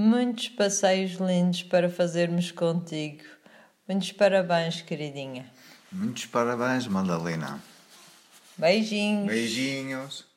muitos passeios lindos para fazermos contigo. Muitos parabéns, queridinha. Muitos parabéns, Madalena. Beijinhos. Beijinhos.